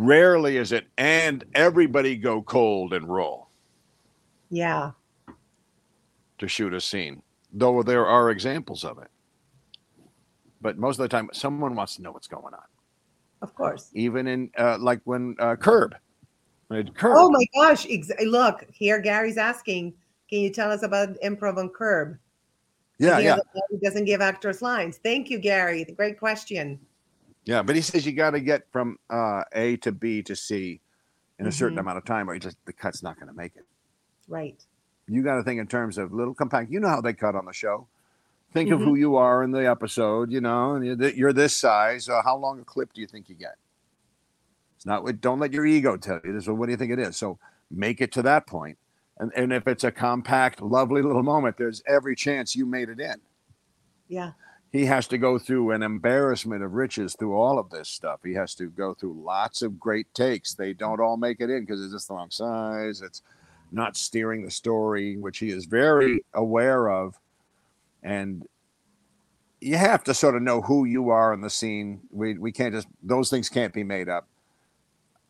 Rarely is it, and everybody go cold and roll Yeah. to shoot a scene, though there are examples of it. But most of the time, someone wants to know what's going on. Of course. Even in uh, like when uh, Curb, Curb, Oh my gosh. Look, here Gary's asking, can you tell us about improv on curb? yeah, He yeah, He doesn't give actors lines. Thank you, Gary. Great question. Yeah. But he says you got to get from uh, A to B to C in a certain Mhm. amount of time, or you just the cut's not going to make it. Right. You got to think in terms of little compact. You know how they cut on the show. Think of Mhm. who you are in the episode. You know, and you're, th- you're this size. Uh, how long a clip do you think you get? It's not. what- Don't let your ego tell you this. Well, what do you think it is? So make it to that point. And, and if it's a compact, lovely little moment, there's every chance you made it in. Yeah. He has to go through an embarrassment of riches through all of this stuff. He has to go through lots of great takes. They don't all make it in because it's just the wrong size. It's not steering the story, which he is very aware of. And you have to sort of know who you are in the scene. We, we can't just, those things can't be made up.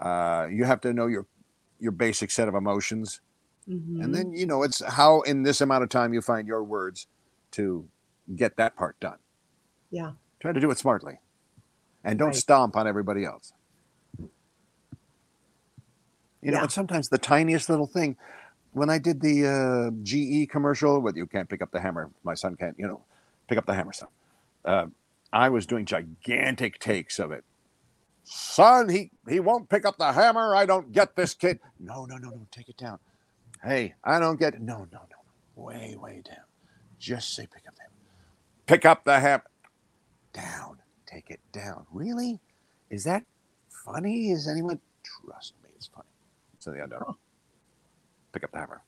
Uh, you have to know your, your basic set of emotions. Mhm. And then, you know, it's how in this amount of time you find your words to get that part done. Yeah. Try to do it smartly. And don't Right. stomp on everybody else. You know, Yeah. and sometimes the tiniest little thing. When I did the uh, GE commercial with you can't pick up the hammer, my son can't, you know, pick up the hammer stuff. Uh, I was doing gigantic takes of it. Son, he he won't pick up the hammer. I don't get this kid. No, no, no, no. Take it down. Hey, I don't get. No, no, no. Way, way down. Just say pick up the hammer. Pick up the hammer. Down. Take it down. Really? Is that funny? Is anyone? Trust me, it's funny. So yeah, no. Pick up the hammer.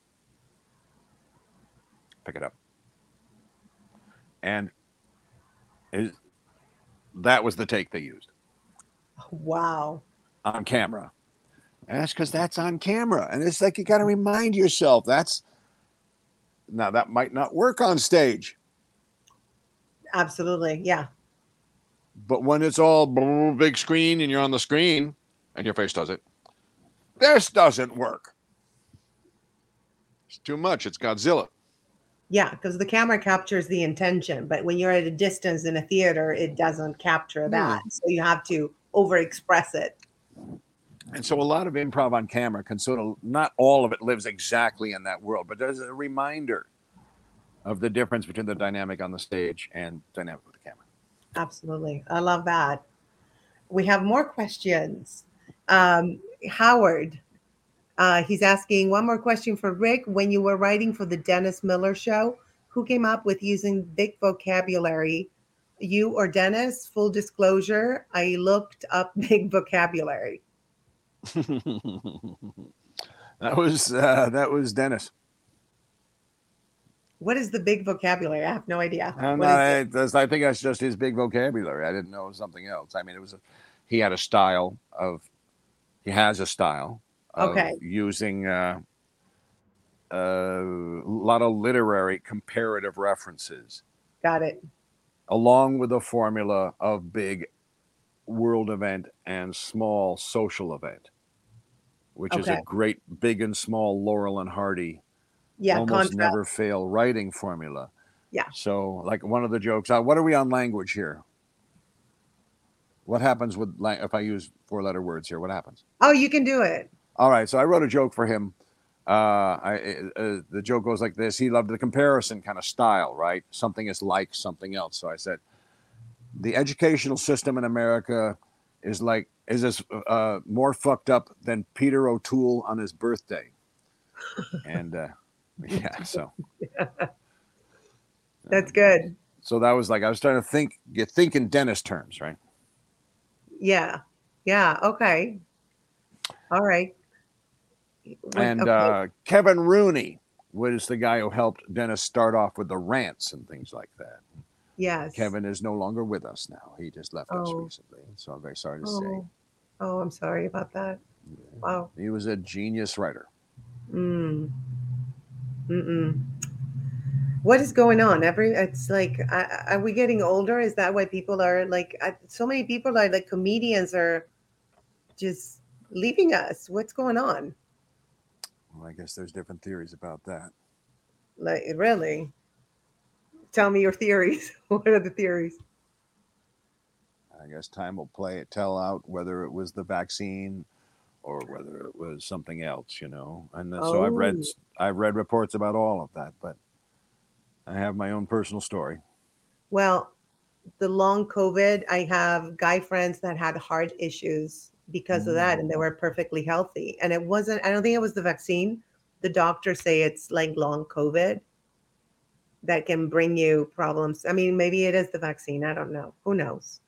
Pick it up. And is, that was the take they used Wow. on camera. And that's because that's on camera. And it's like you got to remind yourself that's now that might not work on stage, Absolutely. Yeah. But when it's all big screen and you're on the screen and your face does it, this doesn't work. It's too much. It's Godzilla. Yeah. Because the camera captures the intention, but when you're at a distance in a theater, it doesn't capture hmm. that. So you have to overexpress it. And so a lot of improv on camera can sort of not all of it lives exactly in that world, but there's a reminder of the difference between the dynamic on the stage and dynamic with the camera. Absolutely. I love that. We have more questions. Um, Howard, uh, he's asking one more question for Rick. When you were writing for the Dennis Miller show, who came up with using big vocabulary? You or Dennis? Full disclosure, I looked up big vocabulary. that was uh, that was Dennis. What is the big vocabulary? I have no idea. And I, it? I think that's just his big vocabulary. I didn't know something else. I mean, it was a, he had a style of he has a style of Okay. using uh, a lot of literary comparative references Got it. along with a formula of big world event and small social event, which is a great big and small Laurel and Hardy Yeah, almost contrast. never fail writing formula. Yeah. So, like one of the jokes, uh, what are we on language here? What happens with lang- if I use four letter words here? What happens? Oh, you can do it. All right. So I wrote a joke for him. Uh, I, uh, the joke goes like this. He loved the comparison kind of style, right? Something is like something else. So I said, the educational system in America is like is this uh, more fucked up than Peter O'Toole on his birthday, and uh, yeah, so That's good. so that was like I was trying to think, You think in Dennis terms, right? Yeah. Yeah. Okay. All right. And Okay. uh, Kevin Rooney was the guy who helped Dennis start off with the rants and things like that. Yes. Kevin is no longer with us now. He just left us Oh. recently. So I'm very sorry to say. Oh. oh, I'm sorry about that. Wow. He was a genius writer. Mm. Mm-mm. What is going on? Every it's like, I- are we getting older? Is that why people are like? I, so many people are like comedians are just leaving us. What's going on? Well, I guess there's different theories about that. Like, really? Tell me your theories. what are the theories? I guess time will play it tell out whether it was the vaccine or whether it was something else, you know. And then- so I've read Oh. I've read reports about all of that, but I have my own personal story. Well, the long COVID, I have guy friends that had heart issues because of that, and they mm. were perfectly healthy. And it wasn't, I don't think it was the vaccine. The doctors say it's like long COVID that can bring you problems. I mean, maybe it is the vaccine. I don't know. Who knows?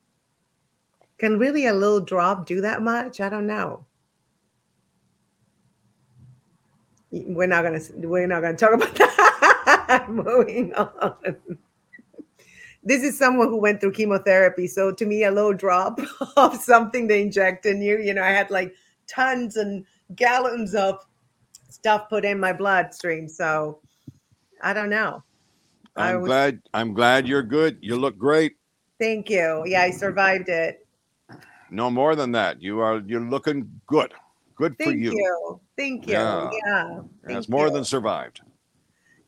Can really a little drop do that much? I don't know. We're not gonna we're not gonna talk about that. Moving on this is someone who went through chemotherapy. So to me, a little drop of something they inject in you, you know, I had like tons and gallons of stuff put in my bloodstream. So I don't know. I'm was- glad I'm glad you're good. You look great. Thank you. Yeah, I survived it. No more than that. You are you're looking good. Good for Thank you. you. Thank you. Yeah. Yeah. That's thank more you. than survived.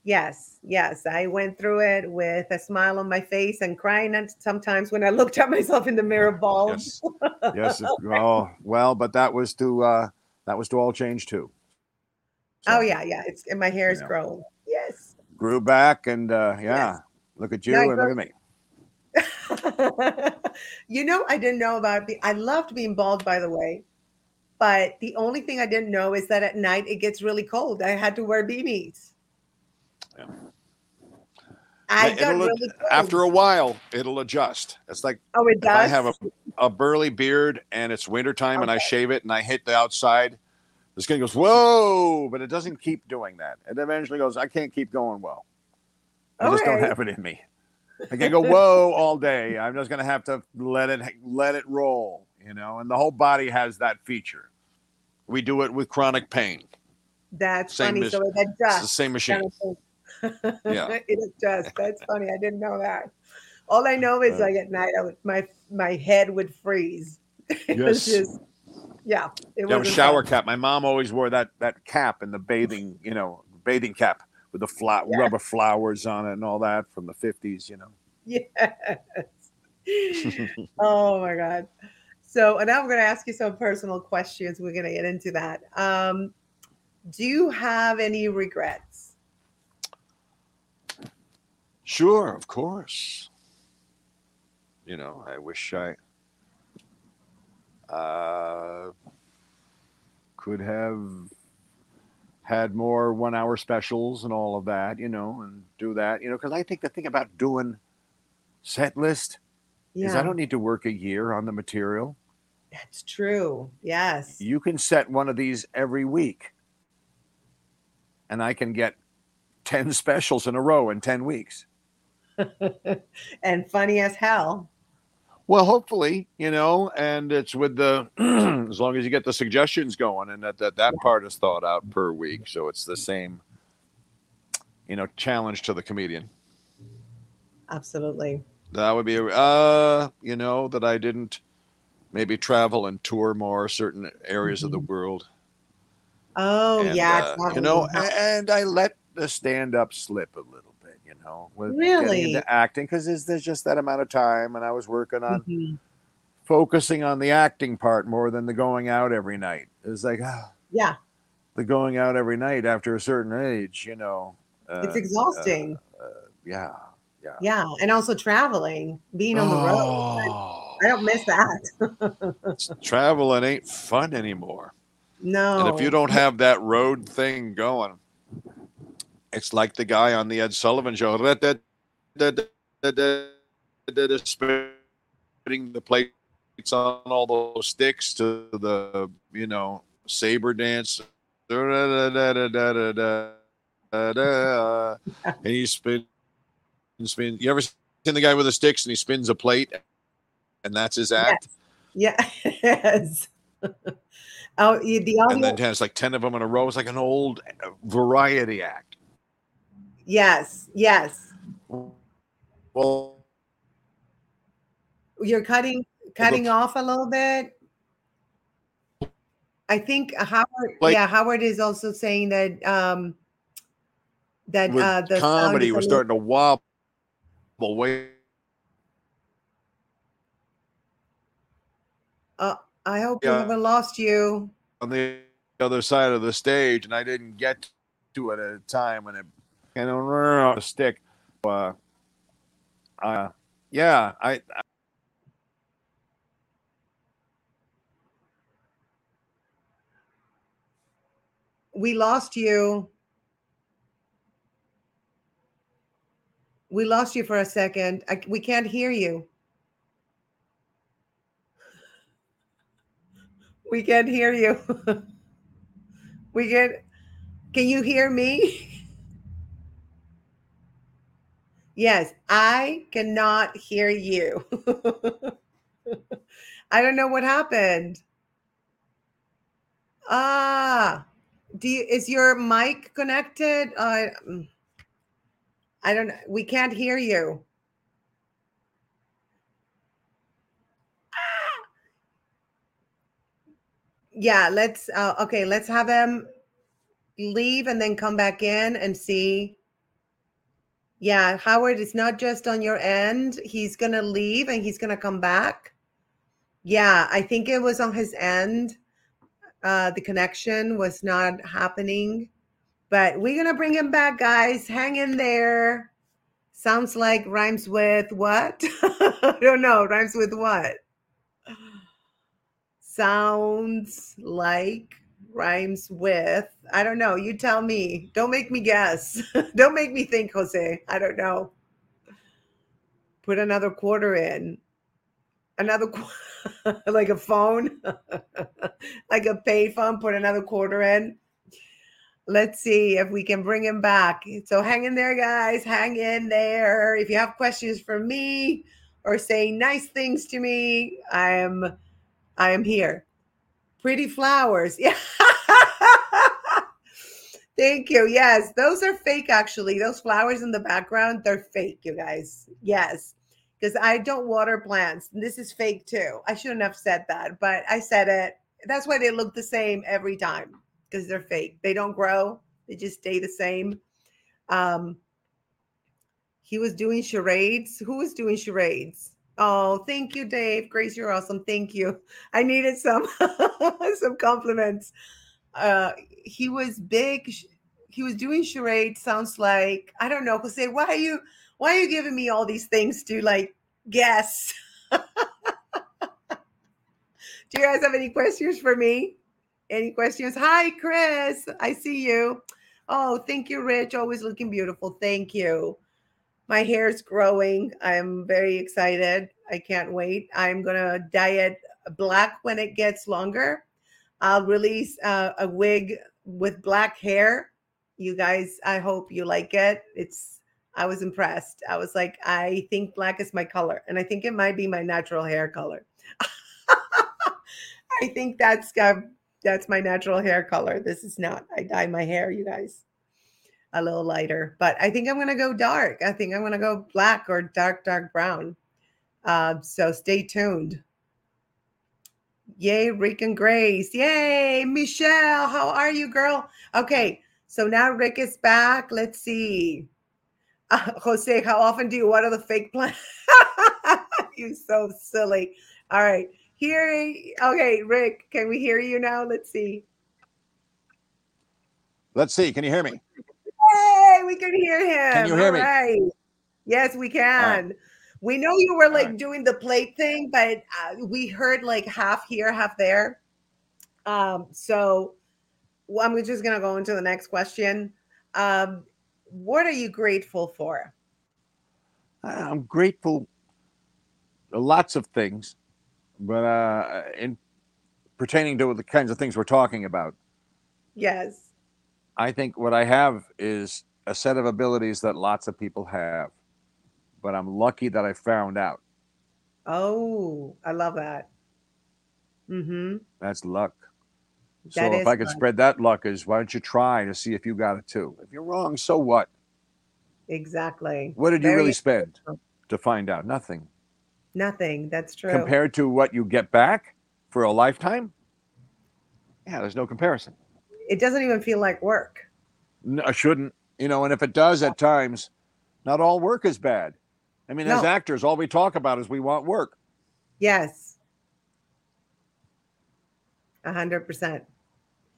Yes, yes. I went through it with a smile on my face and crying and sometimes when I looked at myself in the mirror bald. Yes. Yes. oh, well, but that was to uh that was to all change too. Oh yeah, yeah. It's and my hair is Yeah. grown. Yes. Grew back and uh yeah. Yes. Look at you Yeah, and look at me. you know, I didn't know about the I loved being bald, by the way. But the only thing I didn't know is that at night it gets really cold. I had to wear beanies. Yeah. I got really cold. After a while, it'll adjust. It's like oh, it does. I have a, a burly beard and it's wintertime and I shave it and I hit the outside, the skin goes, whoa, but it doesn't keep doing that. It eventually goes, I can't keep going well. I just don't have it in me. I can't go whoa all day. I'm just gonna have to let it let it roll, you know. And the whole body has that feature. We do it with chronic pain. That's same funny. mis- so it It's the same machine. Yeah. it adjusts. That's funny. I didn't know that. All I know is Uh, like at night, I would, my my head would freeze. it Yes. just, yeah. It Yeah, was a shower cap. My mom always wore that that cap in the bathing, you know, bathing cap with the flat Yeah. rubber flowers on it and all that from the fifties, you know. Yes. oh my God. So, and now I'm going to ask you some personal questions. We're going to get into that. Um, do you have any regrets? Sure, of course. You know, I wish I uh, could have had more one hour specials and all of that, you know, and do that, you know, because I think the thing about doing set list is I don't need to work a year on the material. That's true. Yes. You can set one of these every week, and I can get 10 specials in a row in 10 weeks. and funny as hell. Well, hopefully, you know, and it's with the as long as you get the suggestions going and that that, that part is thought out per week. So it's the same, you know, challenge to the comedian. Absolutely. That would be, uh, you know, that I didn't maybe travel and tour more certain areas of the world. Oh, And, yeah. uh, you know, and I let the stand up slip a little bit, you know, with getting Really? into acting because there's, there's just that amount of time, and I was working on Mhm. focusing on the acting part more than the going out every night. It's like ah, Yeah. the going out every night after a certain age, you know. Uh, It's exhausting. yeah. yeah. And also traveling, being on the road. Oh, I don't miss that. traveling ain't fun anymore. no. And if you don't have that road thing going, it's like the guy on the Ed Sullivan show. Spitting the plates on all those sticks to the, you know, saber dance. And he's spin, spin. You ever seen the guy with the sticks and he spins a plate, and that's his act. Yeah. Yes. oh, the audio. And then has like ten of them in a row. It's like an old uh, variety act. yes. Yes. Well, You're cutting cutting off a little bit. I think Howard. Like- yeah, Howard is also saying that um that uh the comedy was little- starting to wobble way. Uh, I hope we Yeah. haven't lost you. on the other side of the stage, and I didn't get to it at a time when it kind of on a stick. Uh, uh, yeah, I, I We lost you. We lost you for a second. I, we can't hear you. We can't hear you. we can. Can you hear me? yes, I cannot hear you. I don't know what happened. Ah, do you, is your mic connected? Uh, I don't know. We can't hear you. Yeah, let's uh, okay, let's have him leave and then come back in and see. Yeah, Howard, it's not just on your end. He's to leave and he's to come back. Yeah, I think it was on his end. Uh, the connection was not happening, but we're to bring him back, guys. Hang in there. Sounds like rhymes with what? I don't know. Rhymes with what? Sounds like rhymes with. I don't know. You tell me. Don't make me guess. don't make me think, Jose. I don't know. Put another quarter in. Another qu- like a phone, like a pay phone. Put another quarter in. Let's see if we can bring him back. So hang in there, guys. Hang in there. If you have questions for me or say nice things to me, I am I am here. Pretty flowers. Yeah. Thank you. Yes, those are fake actually. Those flowers in the background, they're fake, you guys. Yes. Because I don't water plants. This is fake too. I shouldn't have said that, but I said it. That's why they look the same every time because they're fake. They don't grow. They just stay the same. Um he was doing charades. Who was doing charades? Oh, thank you, Dave. Grace, you're awesome. Thank you. I needed some some compliments. Uh, he was big. He was doing charades. Sounds like I don't know. Jose, why are you why are you giving me all these things to like guess? Do you guys have any questions for me? Any questions? Hi, Chris. I see you. Oh, thank you, Rich. Always looking beautiful. Thank you. My hair's growing. I'm very excited. I can't wait. I'm going to dye it black when it gets longer. I'll release uh, a wig with black hair. You guys, I hope you like it. It's, I was impressed. I was like, I think black is my color, and I think it might be my natural hair color. I think that's uh, that's my natural hair color. This is not. I dye my hair, you guys, a little lighter. But I think I'm gonna go dark. I think I'm gonna go black or dark, dark brown. Uh, so stay tuned. Yay, Rick and Grace. Yay, Michelle. How are you, girl? Okay, so now Rick is back. Let's see. Uh, Jose, how often do you water the fake plant? you so silly. All right. Here, okay, Rick, can we hear you now? Let's see. let's see. Can you hear me? Hey, we can hear him. Can you hear All me? right. Yes, we can. We know you were like right. doing the plate thing, but uh, we heard like half here, half there. Um, so well, I'm just gonna go into the next question. Um, what are you grateful for? I'm grateful. for Lots of things, but uh, in pertaining to the kinds of things we're talking about, Yes. I think what I have is a set of abilities that lots of people have, but I'm lucky that I found out. Oh, I love that. Mm-hmm. That's luck. So if I could luck. spread that luck, is why don't you try to see if you got it too? If you're wrong, so what? Exactly. What did you really spend to find out? Nothing. Nothing. That's true. Compared to what you get back for a lifetime? Yeah, there's no comparison. It doesn't even feel like work. No, I shouldn't. You know, and if it does at times, not all work is bad. I mean, as actors, all we talk about is we want work. Yes. A hundred percent.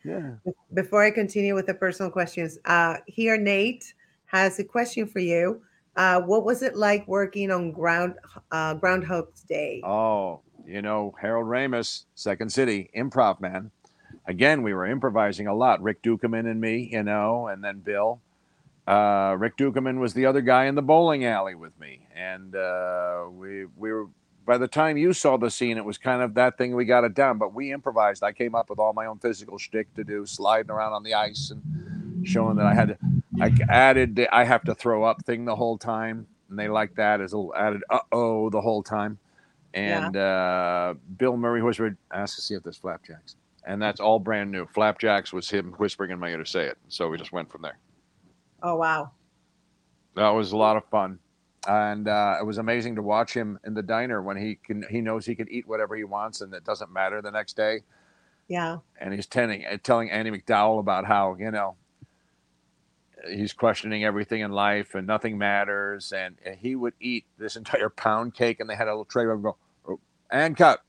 Yeah. Before I continue with the personal questions, uh, here Nate has a question for you. Uh, what was it like working on Ground uh, Groundhog's Day? Oh, you know, Harold Ramis, Second City, improv man. Again, we were improvising a lot. Rick Ducommun and me, you know, and then Bill. Uh, Rick Ducommun was the other guy in the bowling alley with me, and uh, we we were. By the time you saw the scene, it was kind of that thing. We got it down, but we improvised. I came up with all my own physical shtick to do, sliding around on the ice and showing that I had. To, I added the I have to throw up thing the whole time, and they liked that as a little added uh oh the whole time. And uh, Bill Murray whispered, asked to see if there's flapjacks," and that's all brand new. Flapjacks was him whispering in my ear to say it, so we just went from there. Oh wow. That was a lot of fun, and uh, it was amazing to watch him in the diner when he can he knows he can eat whatever he wants, and it doesn't matter the next day. Yeah. And he's telling telling Andie MacDowell about how you know he's questioning everything in life and nothing matters, and he would eat this entire pound cake, and they had a little tray of go oh, and cut.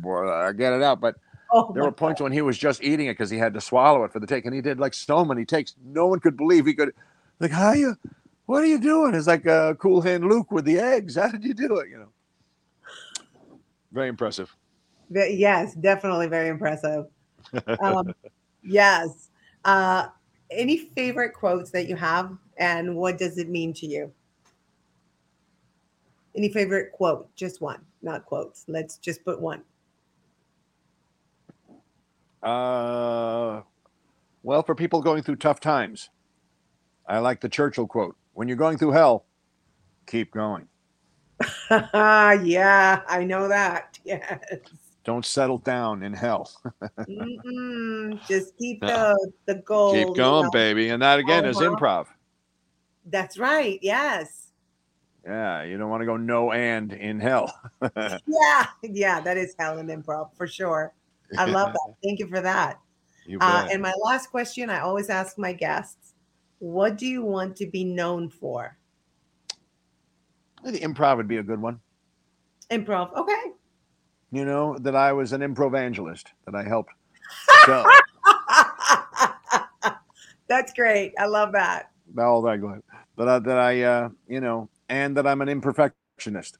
Boy, I get it out, but Oh, there were points when he was just eating it because he had to swallow it for the take, and he did like so many takes. No one could believe he could. Like, how you? What are you doing? It's like uh, Cool Hand Luke with the eggs. How did you do it? You know, very impressive. Ve- Yes, definitely very impressive. Um, yes. Uh, any favorite quotes that you have, and what does it mean to you? Any favorite quote? Just one, not quotes. Let's just put one. Uh, well, for people going through tough times, I like the Churchill quote: "When you're going through hell, keep going. yeah, I know that. Yes. Don't settle down in hell. Just keep the the goal. keep you going, know. baby." And that again is Uh-huh. improv. That's right. Yes. Yeah, you don't want to go no and in hell. Yeah. Yeah. That is hell and improv for sure. I love that. Thank you for that. You Uh, and my last question I always ask my guests what do you want to be known for? I think improv would be a good one. Improv. Okay. You know that I was an improv evangelist that I helped sell That's great. I love that. all that glad. That I, that I uh, you know, and that I'm an imperfectionist.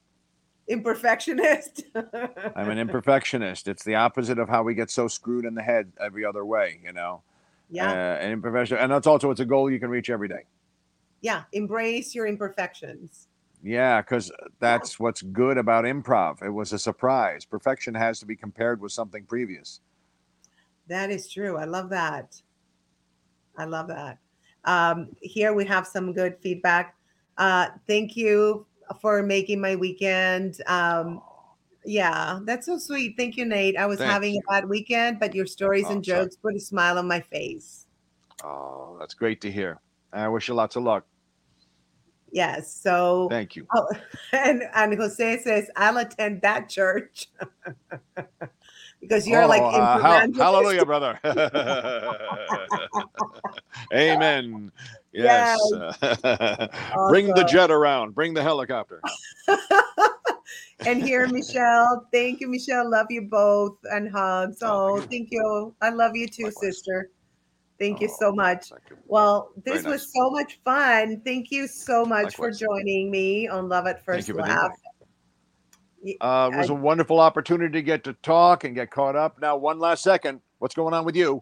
Imperfectionist. I'm an imperfectionist. It's the opposite of how we get so screwed in the head every other way. You know, yeah. uh, an imperfection, and that's also it's a goal you can reach every day. yeah. Embrace your imperfections. Yeah, because that's what's good about improv. It was a surprise. Perfection has to be compared with something previous. That is true. I love that. I love that. Um, here we have some good feedback. Uh, thank you for making my weekend. Um, yeah, that's so sweet. Thank you, Nate. I was Thank having you. a bad weekend, but your stories Oh, and sorry. jokes put a smile on my face. Oh, that's great to hear. I wish you lots of luck. Yes. So, Thank you. oh, and, and Jose says, I'll attend that church because you're like, Oh, uh, hal- hallelujah, brother. Amen. Yes. Bring the jet around. Bring the helicopter. and here, Michelle. Thank you, Michelle. Love you both and hugs. Oh, Oh, thank thank you. I love you too, Likewise. sister. Thank you Oh, so much. you. Well, Very this was nice. so much fun. Thank you so much for joining me on Love at First you Laugh. Uh, it was a wonderful opportunity to get to talk and get caught up. Now, one last second. What's going on with you?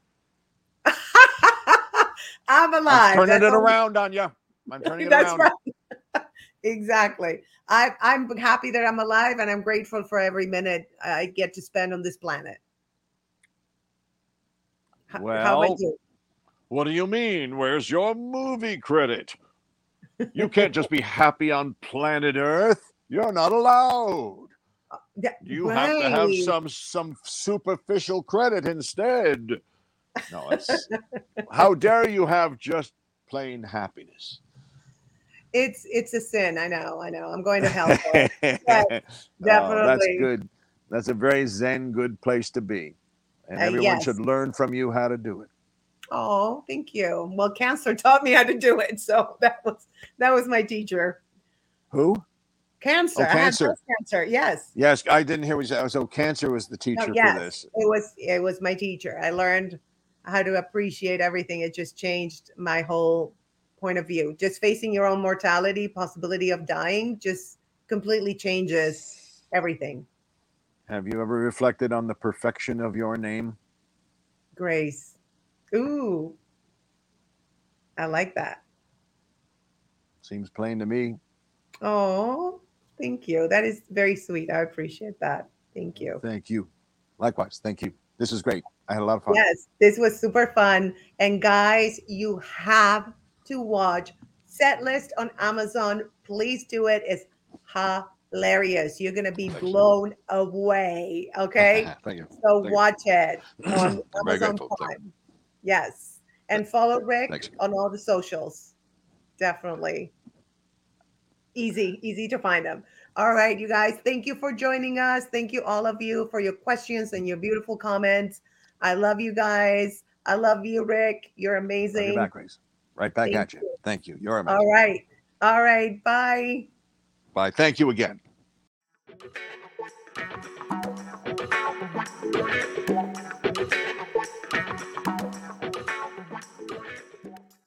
I'm I'm alive. turning That's it around on you. I'm turning it That's around. right. exactly. I, I'm happy that I'm alive and I'm grateful for every minute I get to spend on this planet. H- how Well, about you? What do you mean? Where's your movie credit? You can't just be happy on planet Earth. You're not allowed. Uh, yeah, You have to have some some superficial credit instead. No, it's how dare you have just plain happiness. It's it's a sin. I know. I know. I'm going to hell. For it. Oh, that's good. That's a very zen good place to be. And Uh, everyone yes. should learn from you how to do it. Oh, thank you. Well, cancer taught me how to do it, so that was that was my teacher. Who? Cancer. Oh, I had cancer. cancer. Yes. Yes, I didn't hear what you said. So cancer was the teacher No, yes. for this. It was it was my teacher. I learned how to appreciate everything. It just changed my whole point of view. Just facing your own mortality, possibility of dying, just completely changes everything. Have you ever reflected on the perfection of your name? Grace. Ooh. I like that. Seems plain to me. Oh, thank you. That is very sweet. I appreciate that. Thank you. Thank you. Likewise. Thank you. This is great. I had a lot of fun. Yes, this was super fun. And guys, you have to watch Set List on Amazon. Please do it. It's hilarious. You're going to be Thank you. blown away. Okay. Thank you. So Thank you. watch it on Amazon Prime. Yes. And follow Rick Thanks. on all the socials. Definitely. Easy, easy to find them. All right, you guys, thank you for joining us. Thank you, all of you, for your questions and your beautiful comments. I love you guys. I love you, Rick. You're Love amazing. back, Grace. Right back Thank at you. Thank you. You're amazing. All right. All right. Bye. Bye. Thank you again.